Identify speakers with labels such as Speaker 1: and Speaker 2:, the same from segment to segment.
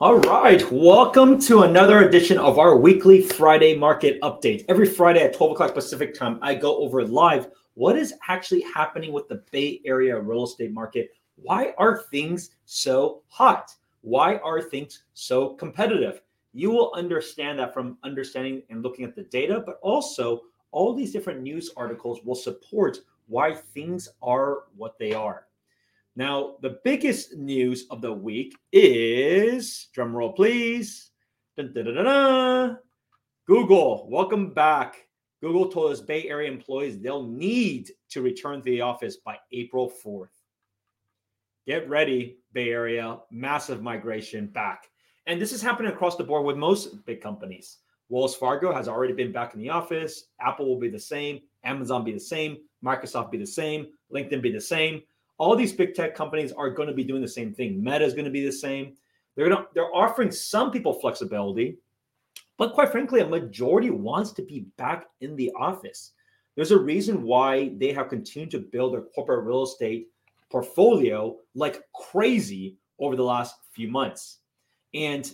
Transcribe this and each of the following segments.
Speaker 1: All right, welcome to another edition of our weekly Friday market update. Every Friday at 12 o'clock Pacific time, I go over live what is actually happening with the Bay Area real estate market. Why are things so hot? Why are things so competitive? You will understand that from understanding and looking at the data, but also all these different news articles will support why things are what they are. Now, the biggest news of the week is drum roll, please. Dun, dun, dun, Google, welcome back. Google told its Bay Area employees they'll need to return to the office by April 4th. Get ready, Bay Area, massive migration back. And this is happening across the board with most big companies. Wells Fargo has already been back in the office. Apple will be the same. Amazon be the same. Microsoft be the same. LinkedIn be the same all these big tech companies are going to be doing the same thing. Meta is going to be the same. They're going to, they're offering some people flexibility, but quite frankly, a majority wants to be back in the office. There's a reason why they have continued to build their corporate real estate portfolio like crazy over the last few months. And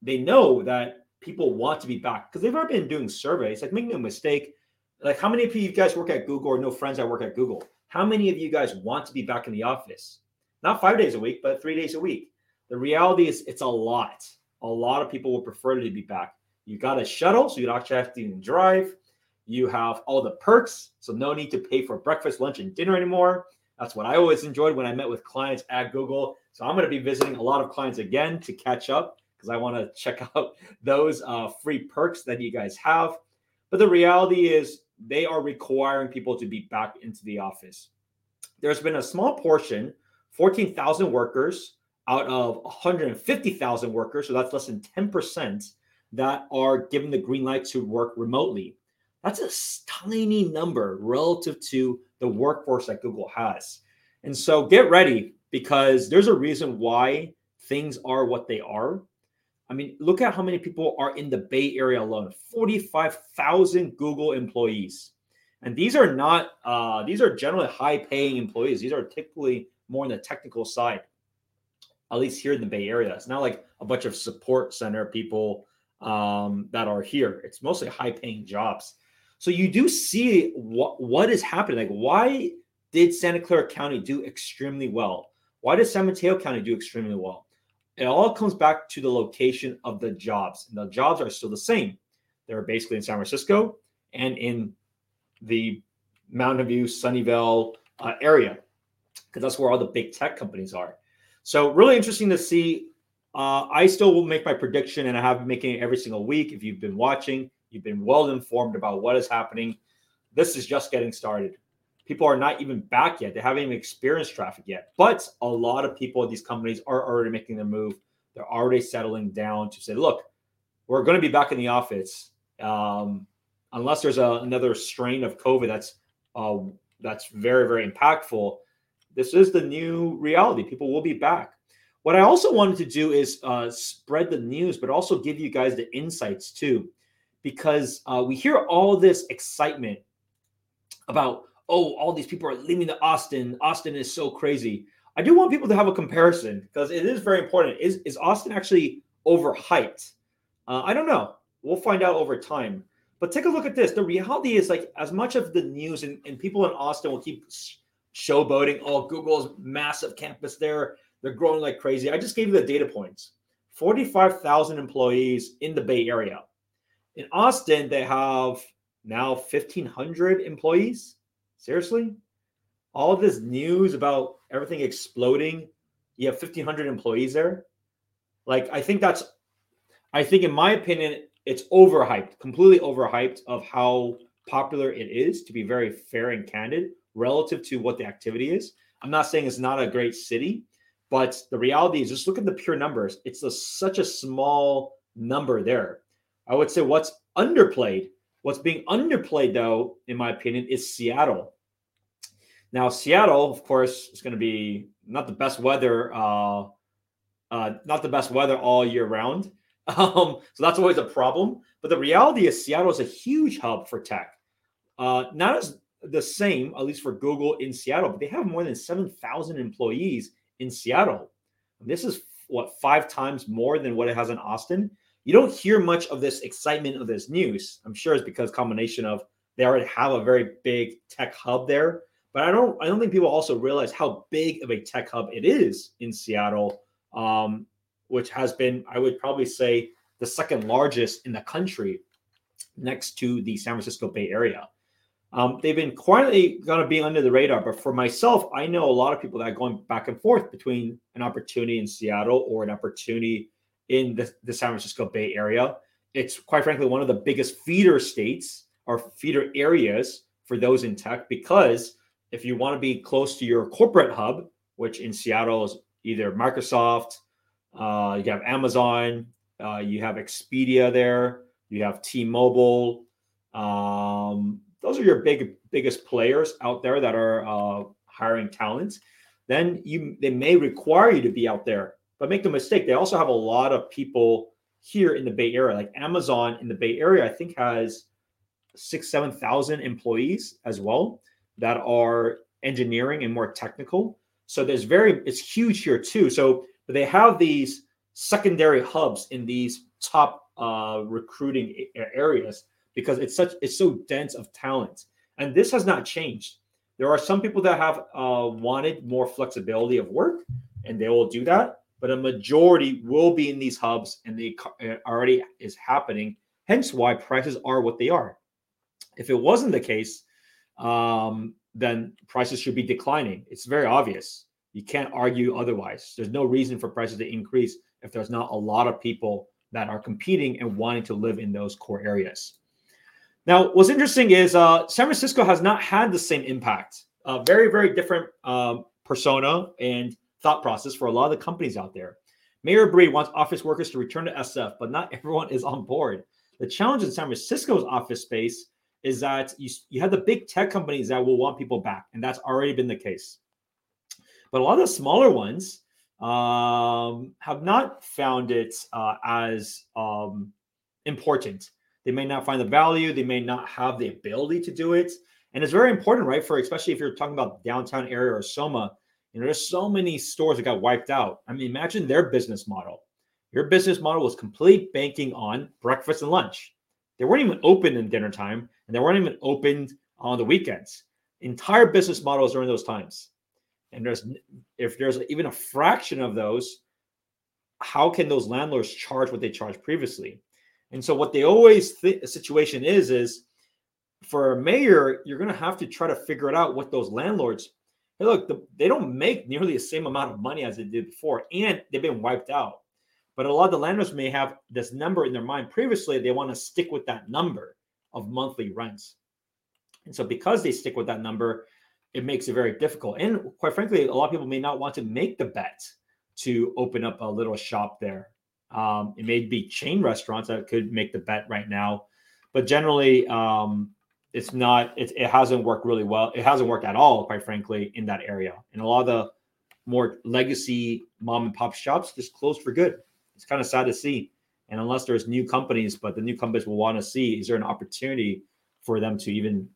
Speaker 1: they know that people want to be back because they've already been doing surveys. Like, make no mistake, like how many of you guys work at Google or know friends that work at Google? How many of you guys want to be back in the office? Not five days a week, but three days a week. The reality is it's a lot. A lot of people would prefer to be back. You got a shuttle, so you don't actually have to even drive. You have all the perks, so no need to pay for breakfast, lunch, and dinner anymore. That's what I always enjoyed when I met with clients at Google. So I'm going to be visiting a lot of clients again to catch up because I want to check out those uh, free perks that you guys have. But the reality is, they are requiring people to be back into the office. There's been a small portion, 14,000 workers out of 150,000 workers, so that's less than 10%, that are given the green light to work remotely. That's a tiny number relative to the workforce that Google has. And so get ready because there's a reason why things are what they are. I mean, look at how many people are in the Bay Area alone 45,000 Google employees. And these are not, uh, these are generally high paying employees. These are typically more on the technical side, at least here in the Bay Area. It's not like a bunch of support center people um, that are here, it's mostly high paying jobs. So you do see what, what is happening. Like, why did Santa Clara County do extremely well? Why did San Mateo County do extremely well? It all comes back to the location of the jobs. And the jobs are still the same. They're basically in San Francisco and in the Mountain View, Sunnyvale uh, area, because that's where all the big tech companies are. So, really interesting to see. Uh, I still will make my prediction, and I have been making it every single week. If you've been watching, you've been well informed about what is happening. This is just getting started people are not even back yet. They haven't even experienced traffic yet. But a lot of people at these companies are already making their move. They're already settling down to say, look, we're going to be back in the office. Um, unless there's a, another strain of COVID that's uh, that's very, very impactful. This is the new reality. People will be back. What I also wanted to do is uh, spread the news, but also give you guys the insights too, because uh, we hear all this excitement about oh, all these people are leaving to Austin. Austin is so crazy. I do want people to have a comparison because it is very important. Is is Austin actually overhyped? Uh, I don't know. We'll find out over time. But take a look at this. The reality is like as much of the news and, and people in Austin will keep showboating. Oh, Google's massive campus there. They're growing like crazy. I just gave you the data points. 45,000 employees in the Bay Area. In Austin, they have now 1,500 employees. Seriously? All this news about everything exploding. You have 1,500 employees there. Like, I think that's, I think, in my opinion, it's overhyped, completely overhyped of how popular it is, to be very fair and candid relative to what the activity is. I'm not saying it's not a great city, but the reality is just look at the pure numbers. It's a, such a small number there. I would say what's underplayed, what's being underplayed, though, in my opinion, is Seattle. Now, Seattle, of course, is going to be not the best weather, uh, uh, not the best weather all year round. Um, so that's always a problem. But the reality is, Seattle is a huge hub for tech. Uh, not as the same, at least for Google in Seattle, but they have more than 7,000 employees in Seattle. This is what five times more than what it has in Austin. You don't hear much of this excitement of this news. I'm sure it's because combination of they already have a very big tech hub there. But I don't I don't think people also realize how big of a tech hub it is in Seattle, um, which has been, I would probably say, the second largest in the country next to the San Francisco Bay Area. Um, they've been quietly going to be under the radar, but for myself, I know a lot of people that are going back and forth between an opportunity in Seattle or an opportunity in the, the San Francisco Bay Area. It's quite frankly one of the biggest feeder states or feeder areas for those in tech because if you want to be close to your corporate hub, which in Seattle is either Microsoft, uh, you have Amazon, uh, you have Expedia there, you have T-Mobile. Um, those are your big biggest players out there that are uh, hiring talent. Then you they may require you to be out there, but make no mistake, they also have a lot of people here in the Bay Area. Like Amazon in the Bay Area, I think has six seven thousand employees as well that are engineering and more technical. So there's very it's huge here too. So they have these secondary hubs in these top uh, recruiting areas because it's such it's so dense of talent, and this has not changed. There are some people that have uh, wanted more flexibility of work, and they will do that. But a majority will be in these hubs, and they already is happening. Hence, why prices are what they are. If it wasn't the case, um, then prices should be declining. It's very obvious. You can't argue otherwise. There's no reason for prices to increase if there's not a lot of people that are competing and wanting to live in those core areas. Now, what's interesting is uh, San Francisco has not had the same impact. Uh, very, very different uh, persona and thought process for a lot of the companies out there. Mayor Breed wants office workers to return to SF, but not everyone is on board. The challenge in San Francisco's office space is that you, you have the big tech companies that will want people back, and that's already been the case. But a lot of the smaller ones um, have not found it uh, as um, important. They may not find the value, they may not have the ability to do it. And it's very important, right? For especially if you're talking about downtown area or Soma, you know, there's so many stores that got wiped out. I mean, imagine their business model. Your business model was complete banking on breakfast and lunch. They weren't even open in dinner time, and they weren't even opened on the weekends. Entire business models during those times. And there's if there's even a fraction of those, how can those landlords charge what they charged previously? And so what they always situation is is for a mayor, you're going to have to try to figure it out what those landlords. Hey, look, the, they don't make nearly the same amount of money as they did before, and they've been wiped out. But a lot of the landlords may have this number in their mind previously. They want to stick with that number of monthly rents. And so, because they stick with that number, it makes it very difficult. And quite frankly, a lot of people may not want to make the bet to open up a little shop there. Um, it may be chain restaurants that could make the bet right now, but generally, um, it's not. It, it hasn't worked really well. It hasn't worked at all, quite frankly, in that area. And a lot of the more legacy mom and pop shops just closed for good. It's kind of sad to see. And unless there's new companies, but the new companies will want to see is there an opportunity for them to even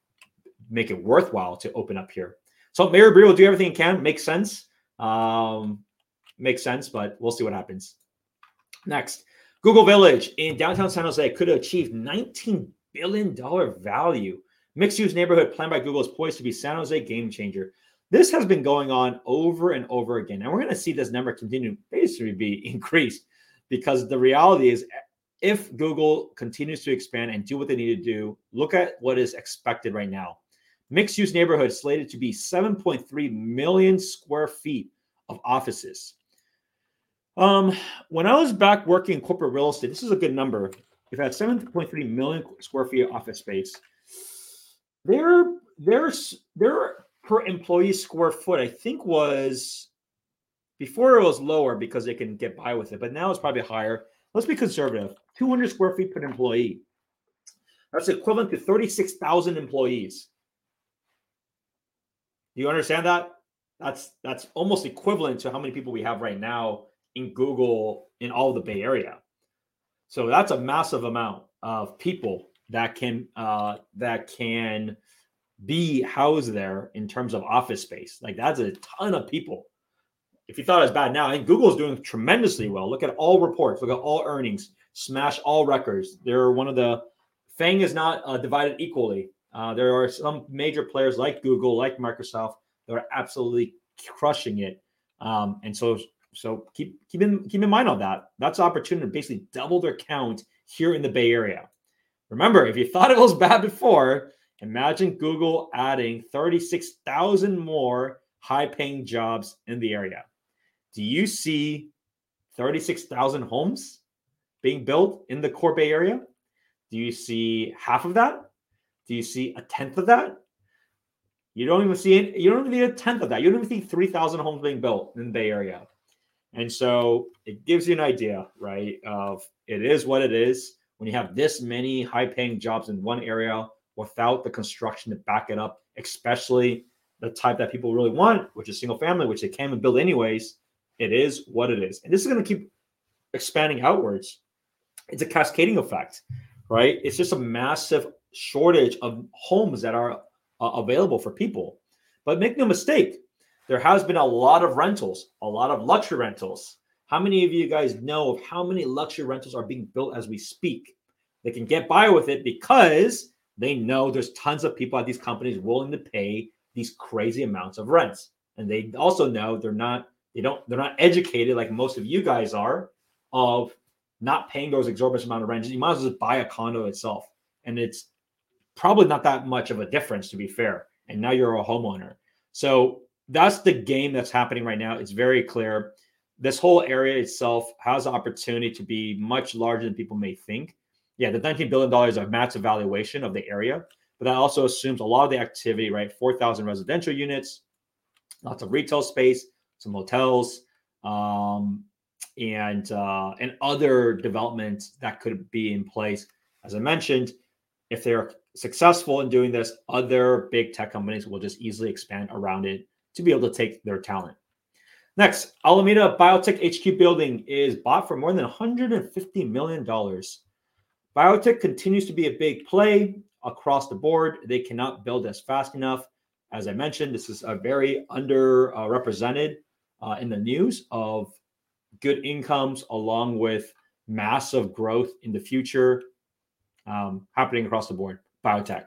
Speaker 1: make it worthwhile to open up here. So Mayor Breed will do everything he can. Makes sense. Um, makes sense, but we'll see what happens. Next, Google Village in downtown San Jose could achieve $19 billion value. Mixed use neighborhood planned by Google is poised to be San Jose game changer. This has been going on over and over again. And we're going to see this number continue basically be increased because the reality is if Google continues to expand and do what they need to do, look at what is expected right now. Mixed use neighborhood slated to be 7.3 million square feet of offices. Um, when I was back working in corporate real estate, this is a good number. If I had 7.3 million square feet of office space, their their their per employee square foot, I think, was before it was lower because they can get by with it, but now it's probably higher. Let's be conservative 200 square feet per employee. That's equivalent to 36,000 employees. Do you understand that? That's that's almost equivalent to how many people we have right now in Google in all the Bay Area. So that's a massive amount of people that can uh, that can be housed there in terms of office space. Like that's a ton of people. If you thought it was bad now, I think doing tremendously well. Look at all reports, look at all earnings, smash all records. They're one of the FAANG is not uh, divided equally. Uh, there are some major players like Google, like Microsoft, that are absolutely crushing it. Um, and so, so keep keep in keep in mind on that. That's opportunity to basically double their count here in the Bay Area. Remember, if you thought it was bad before, imagine Google adding 36,000 more high-paying jobs in the area. Do you see 36,000 homes being built in the core Bay Area? Do you see half of that? Do you see a tenth of that? You don't even see it. You don't even see a tenth of that. You don't even see 3,000 homes being built in the Bay Area. And so it gives you an idea, right, of it is what it is when you have this many high paying jobs in one area without the construction to back it up, especially the type that people really want, which is single family, which they can't even build anyways. It is what it is. And this is going to keep expanding outwards. It's a cascading effect right? It's just a massive shortage of homes that are uh, available for people. But make no mistake, there has been a lot of rentals, a lot of luxury rentals. How many of you guys know of how many luxury rentals are being built as we speak? They can get by with it because they know there's tons of people at these companies willing to pay these crazy amounts of rents. And they also know they're not they don't they're not educated like most of you guys are of not paying those exorbitant amount of rent, you might as well just buy a condo itself. And it's probably not that much of a difference, to be fair. And now you're a homeowner. So that's the game that's happening right now. It's very clear. This whole area itself has the opportunity to be much larger than people may think. Yeah, the $19 billion is a massive valuation of the area, but that also assumes a lot of the activity, right? 4,000 residential units, lots of retail space, some hotels, um, and uh, and other developments that could be in place. As I mentioned, if they're successful in doing this, other big tech companies will just easily expand around it to be able to take their talent. Next, Alameda Biotech HQ building is bought for more than $150 million. Biotech continues to be a big play across the board. They cannot build as fast enough. As I mentioned, this is a very underrepresented uh, in the news of good incomes along with massive growth in the future um, happening across the board. Biotech.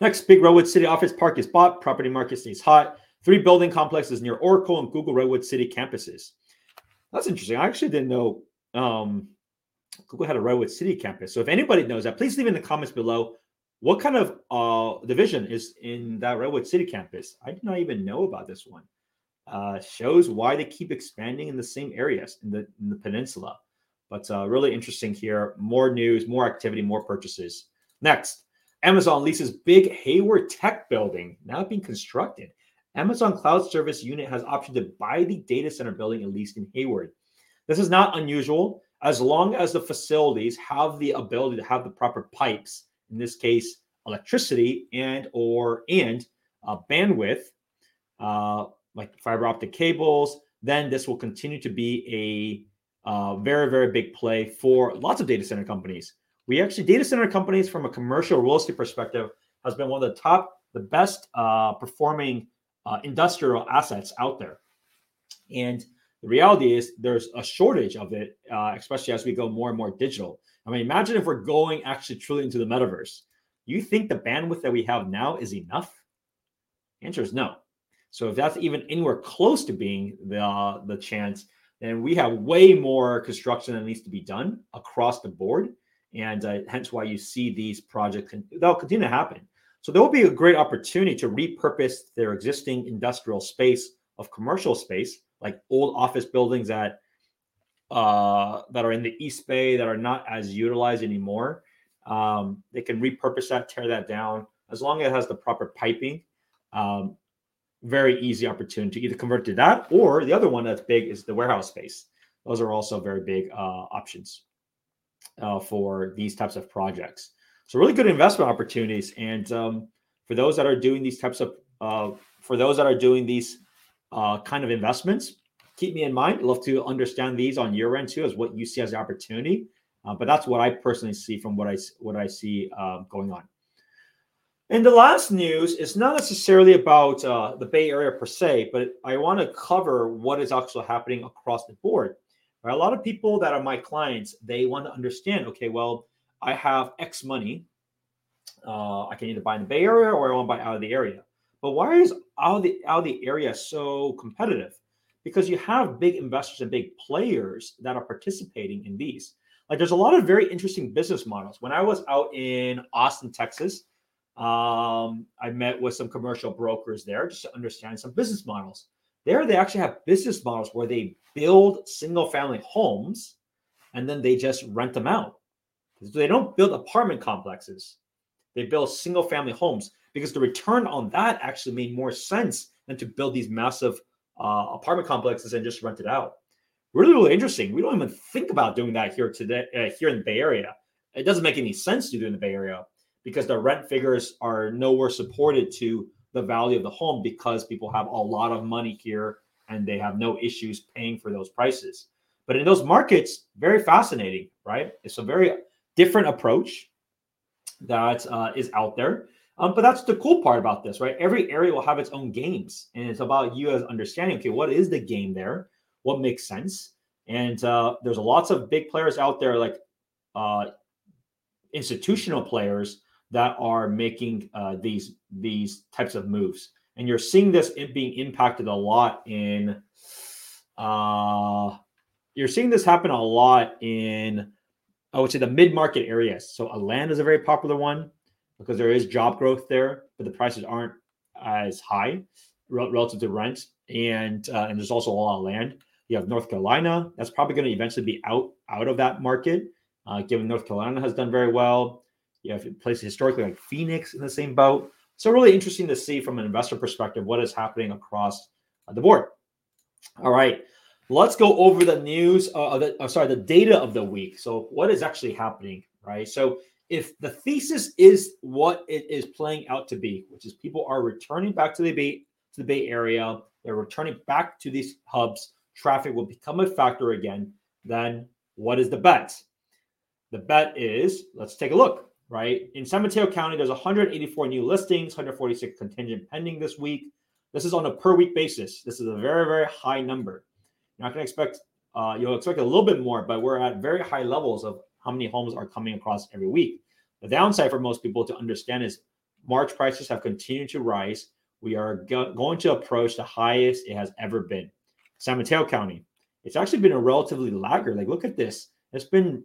Speaker 1: Next, big Redwood City office park is bought. Property market stays hot. Three building complexes near Oracle and Google Redwood City campuses. That's interesting. I actually didn't know um, Google had a Redwood City campus. So if anybody knows that, please leave in the comments below what kind of uh, division is in that Redwood City campus. I did not even know about this one uh, shows why they keep expanding in the same areas in the, in the peninsula. But uh, really interesting here. More news, more activity, more purchases. Next, Amazon leases big Hayward Tech building now being constructed. Amazon Cloud Service Unit has option to buy the data center building at least in Hayward. This is not unusual as long as the facilities have the ability to have the proper pipes. In this case, electricity and or and uh, bandwidth. Uh, like fiber optic cables, then this will continue to be a uh, very, very big play for lots of data center companies. We actually, data center companies from a commercial real estate perspective has been one of the top, the best uh, performing uh, industrial assets out there. And the reality is there's a shortage of it, uh, especially as we go more and more digital. I mean, imagine if we're going actually truly into the metaverse. You think the bandwidth that we have now is enough? answer is no. So if that's even anywhere close to being the uh, the chance, then we have way more construction that needs to be done across the board, and uh, hence why you see these projects they'll continue to happen. So there will be a great opportunity to repurpose their existing industrial space of commercial space, like old office buildings that uh, that are in the East Bay that are not as utilized anymore. Um, they can repurpose that, tear that down, as long as it has the proper piping. Um, very easy opportunity to either convert to that or the other one that's big is the warehouse space. Those are also very big uh, options uh, for these types of projects. So really good investment opportunities. And um, for those that are doing these types of, uh, for those that are doing these uh, kind of investments, keep me in mind. I'd love to understand these on your end too, as what you see as the opportunity. Uh, but that's what I personally see from what I what I see uh, going on. And the last news is not necessarily about uh, the Bay Area per se, but I want to cover what is actually happening across the board. Right? A lot of people that are my clients, they want to understand. Okay, well, I have X money. Uh, I can either buy in the Bay Area or I want to buy out of the area. But why is out the out of the area so competitive? Because you have big investors and big players that are participating in these. Like there's a lot of very interesting business models. When I was out in Austin, Texas, um, I met with some commercial brokers there just to understand some business models. There, they actually have business models where they build single family homes and then they just rent them out. So they don't build apartment complexes, they build single family homes because the return on that actually made more sense than to build these massive uh, apartment complexes and just rent it out. Really, really interesting. We don't even think about doing that here today, uh, here in the Bay Area. It doesn't make any sense to do in the Bay Area because the rent figures are nowhere supported to the value of the home because people have a lot of money here and they have no issues paying for those prices. But in those markets, very fascinating, right? It's a very different approach that uh, is out there. Um, but that's the cool part about this, right? Every area will have its own games, and it's about you as understanding. Okay, what is the game there? What makes sense? And uh, there's lots of big players out there, like uh, institutional players that are making uh, these these types of moves, and you're seeing this being impacted a lot in. Uh, you're seeing this happen a lot in, I would say, the mid market areas. So Atlanta is a very popular one because there is job growth there, but the prices aren't as high relative to rent, and uh, and there's also a lot of land. You have North Carolina that's probably going to eventually be out out of that market, uh, given North Carolina has done very well. You have places historically like Phoenix in the same boat. So really interesting to see from an investor perspective what is happening across uh, the board. All right, let's go over the news. Uh, the, uh, sorry, the data of the week. So what is actually happening, right? So if the thesis is what it is playing out to be, which is people are returning back to the Bay to the Bay Area, they're returning back to these hubs. Traffic will become a factor again. Then what is the bet? The bet is let's take a look right? In San Mateo County, there's 184 new listings, 146 contingent pending this week. This is on a per week basis. This is a very, very high number. You're not going to expect, uh, you'll expect a little bit more, but we're at very high levels of how many homes are coming across every week. The downside for most people to understand is March prices have continued to rise. We are go- going to approach the highest it has ever been. San Mateo County, it's actually been a relatively laggard. Like, look at this. It's been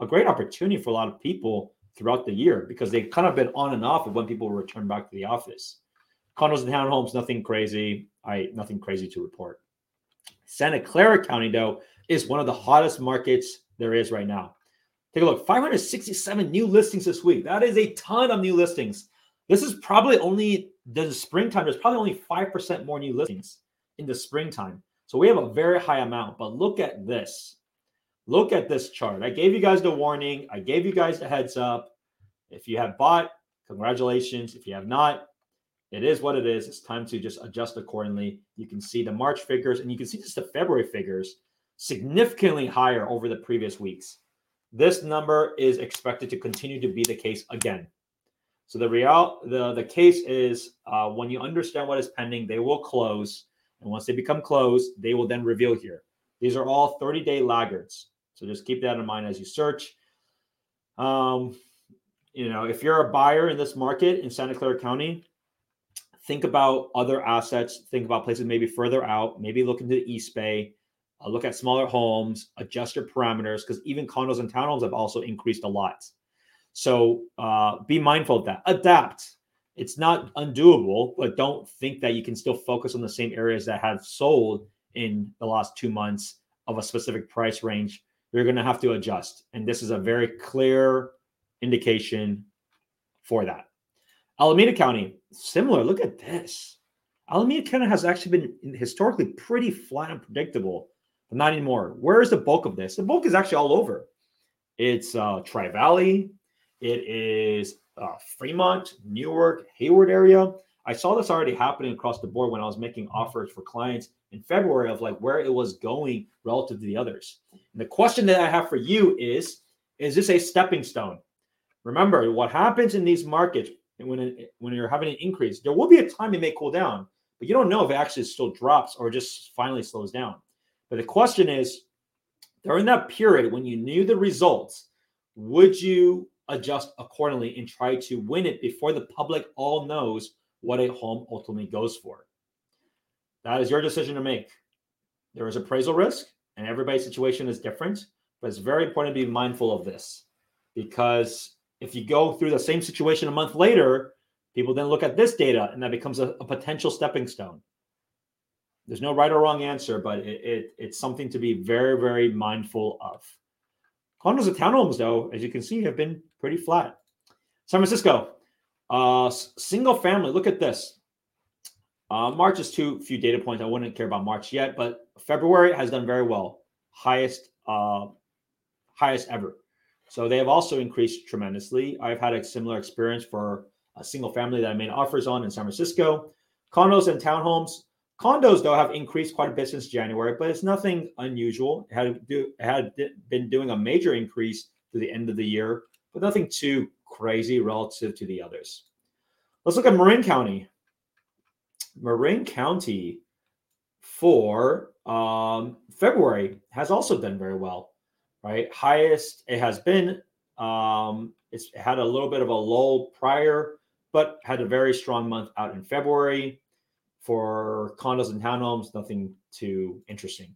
Speaker 1: a great opportunity for a lot of people throughout the year because they've kind of been on and off of when people return back to the office. Condos and townhomes, nothing crazy. I nothing crazy to report. Santa Clara County, though, is one of the hottest markets there is right now. Take a look 567 new listings this week. That is a ton of new listings. This is probably only the springtime. There's probably only 5% more new listings in the springtime. So we have a very high amount. But look at this look at this chart. I gave you guys the warning. I gave you guys the heads up. If you have bought, congratulations. If you have not, it is what it is. It's time to just adjust accordingly. You can see the March figures and you can see just the February figures significantly higher over the previous weeks. This number is expected to continue to be the case again. So the real the the case is uh, when you understand what is pending, they will close, and once they become closed, they will then reveal here. These are all 30 day laggards. So just keep that in mind as you search. Um, you know, if you're a buyer in this market in Santa Clara County, think about other assets. Think about places maybe further out. Maybe look into the East Bay. Uh, look at smaller homes. Adjust your parameters because even condos and townhomes have also increased a lot. So uh, be mindful of that. Adapt. It's not undoable, but don't think that you can still focus on the same areas that have sold in the last two months of a specific price range you're going to have to adjust. And this is a very clear indication for that. Alameda County, similar. Look at this. Alameda County has actually been historically pretty flat and predictable, but not anymore. Where is the bulk of this? The bulk is actually all over. It's uh, Tri Valley, it is uh, Fremont, Newark, Hayward area. I saw this already happening across the board when I was making offers for clients in February of like where it was going relative to the others. And the question that I have for you is Is this a stepping stone? Remember, what happens in these markets, when it, when you're having an increase, there will be a time it may cool down, but you don't know if it actually still drops or just finally slows down. But the question is, during that period when you knew the results, would you adjust accordingly and try to win it before the public all knows what a home ultimately goes for? That is your decision to make. There is appraisal risk, and everybody's situation is different, but it's very important to be mindful of this because if you go through the same situation a month later, people then look at this data and that becomes a, a potential stepping stone. There's no right or wrong answer, but it, it, it's something to be very, very mindful of. Condos and townhomes, though, as you can see, have been pretty flat. San Francisco, uh, single family. Look at this. Uh, March is too few data points. I wouldn't care about March yet, but February has done very well. Highest, uh, highest ever. So they have also increased tremendously. I've had a similar experience for a single family that I made offers on in San Francisco. Condos and townhomes. Condos, though, have increased quite a bit since January, but it's nothing unusual. It had, do, it had been doing a major increase to the end of the year, but nothing too crazy relative to the others. Let's look at Marin County. Marin County for um, February has also done very well right? Highest it has been. Um, it's had a little bit of a lull prior, but had a very strong month out in February for condos and townhomes. Nothing too interesting.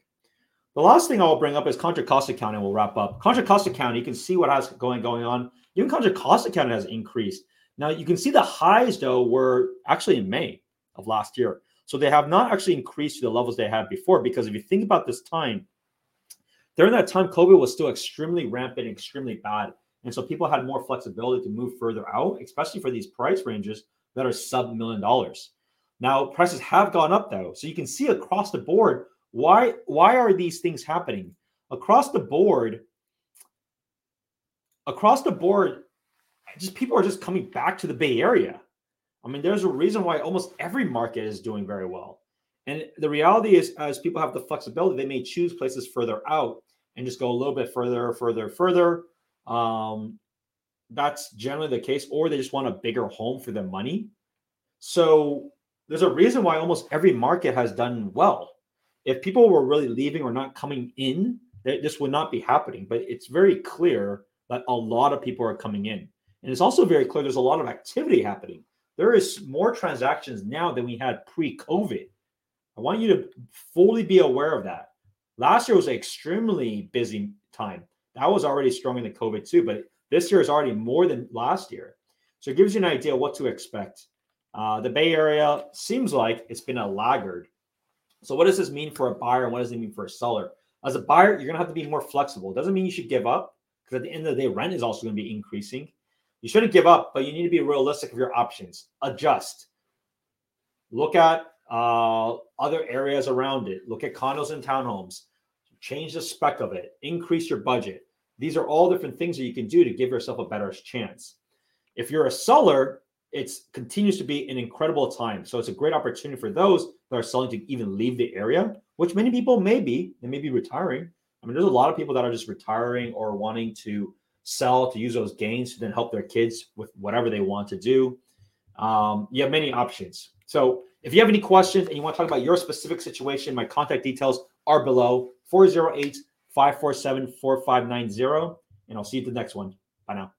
Speaker 1: The last thing I'll bring up is Contra Costa County. We'll wrap up. Contra Costa County, you can see what has going going on. Even Contra Costa County has increased. Now you can see the highs though were actually in May of last year. So they have not actually increased to the levels they had before. Because if you think about this time, during that time, COVID was still extremely rampant, extremely bad. And so people had more flexibility to move further out, especially for these price ranges that are sub million dollars. Now prices have gone up though. So you can see across the board why why are these things happening? Across the board, across the board, just people are just coming back to the Bay Area. I mean, there's a reason why almost every market is doing very well. And the reality is, as people have the flexibility, they may choose places further out and just go a little bit further, further, further. Um, that's generally the case, or they just want a bigger home for their money. So there's a reason why almost every market has done well. If people were really leaving or not coming in, this would not be happening. But it's very clear that a lot of people are coming in. And it's also very clear there's a lot of activity happening. There is more transactions now than we had pre COVID. I want you to fully be aware of that. Last year was an extremely busy time. That was already strong in the COVID too, but this year is already more than last year. So it gives you an idea what to expect. Uh, the Bay Area seems like it's been a laggard. So what does this mean for a buyer and what does it mean for a seller? As a buyer, you're going to have to be more flexible. It doesn't mean you should give up because at the end of the day, rent is also going to be increasing. You shouldn't give up, but you need to be realistic of your options. Adjust. Look at uh, other areas around it. Look at condos and townhomes. Change the spec of it. Increase your budget. These are all different things that you can do to give yourself a better chance. If you're a seller, it continues to be an incredible time. So it's a great opportunity for those that are selling to even leave the area, which many people may be. They may be retiring. I mean, there's a lot of people that are just retiring or wanting to sell to use those gains to then help their kids with whatever they want to do. Um, you have many options. So if you have any questions and you want to talk about your specific situation, my contact details are below 408 547 4590. And I'll see you at the next one. Bye now.